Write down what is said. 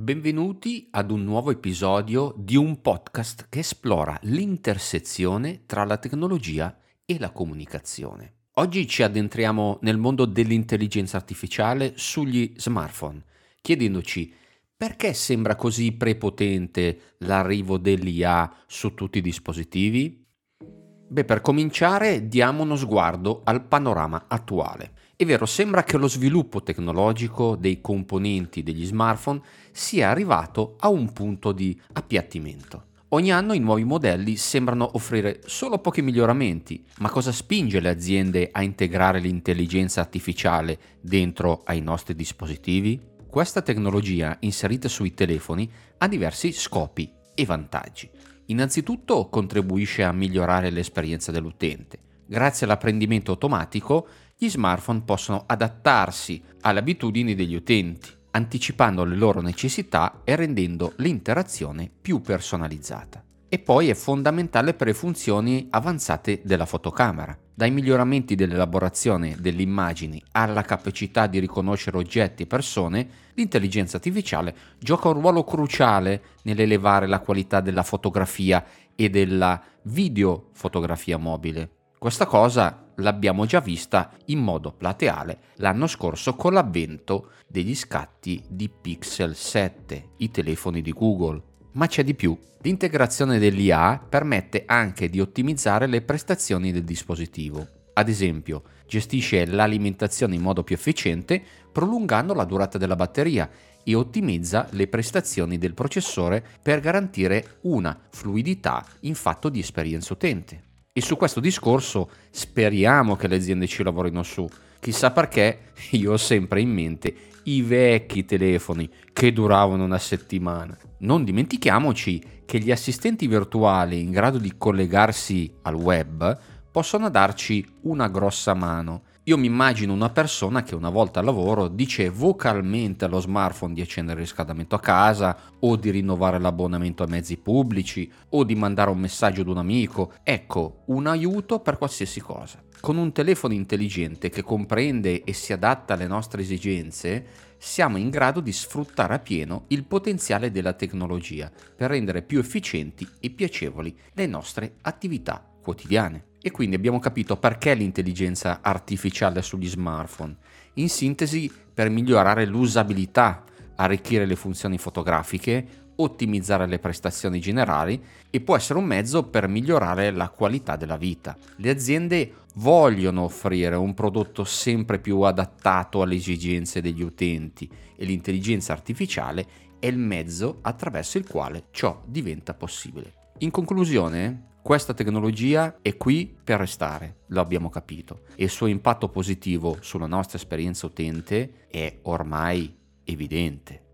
Benvenuti ad un nuovo episodio di un podcast che esplora l'intersezione tra la tecnologia e la comunicazione. Oggi ci addentriamo nel mondo dell'intelligenza artificiale sugli smartphone, chiedendoci perché sembra così prepotente l'arrivo dell'IA su tutti i dispositivi? Beh, per cominciare diamo uno sguardo al panorama attuale. È vero, sembra che lo sviluppo tecnologico dei componenti degli smartphone sia arrivato a un punto di appiattimento. Ogni anno i nuovi modelli sembrano offrire solo pochi miglioramenti, ma cosa spinge le aziende a integrare l'intelligenza artificiale dentro ai nostri dispositivi? Questa tecnologia inserita sui telefoni ha diversi scopi e vantaggi. Innanzitutto contribuisce a migliorare l'esperienza dell'utente. Grazie all'apprendimento automatico gli smartphone possono adattarsi alle abitudini degli utenti, anticipando le loro necessità e rendendo l'interazione più personalizzata. E poi è fondamentale per le funzioni avanzate della fotocamera, dai miglioramenti dell'elaborazione delle immagini alla capacità di riconoscere oggetti e persone, l'intelligenza artificiale gioca un ruolo cruciale nell'elevare la qualità della fotografia e della videofotografia mobile. Questa cosa l'abbiamo già vista in modo plateale l'anno scorso con l'avvento degli scatti di Pixel 7, i telefoni di Google. Ma c'è di più. L'integrazione dell'IA permette anche di ottimizzare le prestazioni del dispositivo. Ad esempio, gestisce l'alimentazione in modo più efficiente, prolungando la durata della batteria e ottimizza le prestazioni del processore per garantire una fluidità in fatto di esperienza utente. E su questo discorso speriamo che le aziende ci lavorino su. Chissà perché io ho sempre in mente i vecchi telefoni che duravano una settimana. Non dimentichiamoci che gli assistenti virtuali in grado di collegarsi al web possono darci una grossa mano io mi immagino una persona che una volta al lavoro dice vocalmente allo smartphone di accendere il riscaldamento a casa o di rinnovare l'abbonamento ai mezzi pubblici o di mandare un messaggio ad un amico. Ecco, un aiuto per qualsiasi cosa. Con un telefono intelligente che comprende e si adatta alle nostre esigenze, siamo in grado di sfruttare a pieno il potenziale della tecnologia per rendere più efficienti e piacevoli le nostre attività quotidiane. E quindi abbiamo capito perché l'intelligenza artificiale sugli smartphone. In sintesi, per migliorare l'usabilità, arricchire le funzioni fotografiche, ottimizzare le prestazioni generali e può essere un mezzo per migliorare la qualità della vita. Le aziende vogliono offrire un prodotto sempre più adattato alle esigenze degli utenti e l'intelligenza artificiale è il mezzo attraverso il quale ciò diventa possibile. In conclusione, questa tecnologia è qui per restare, lo abbiamo capito, e il suo impatto positivo sulla nostra esperienza utente è ormai evidente.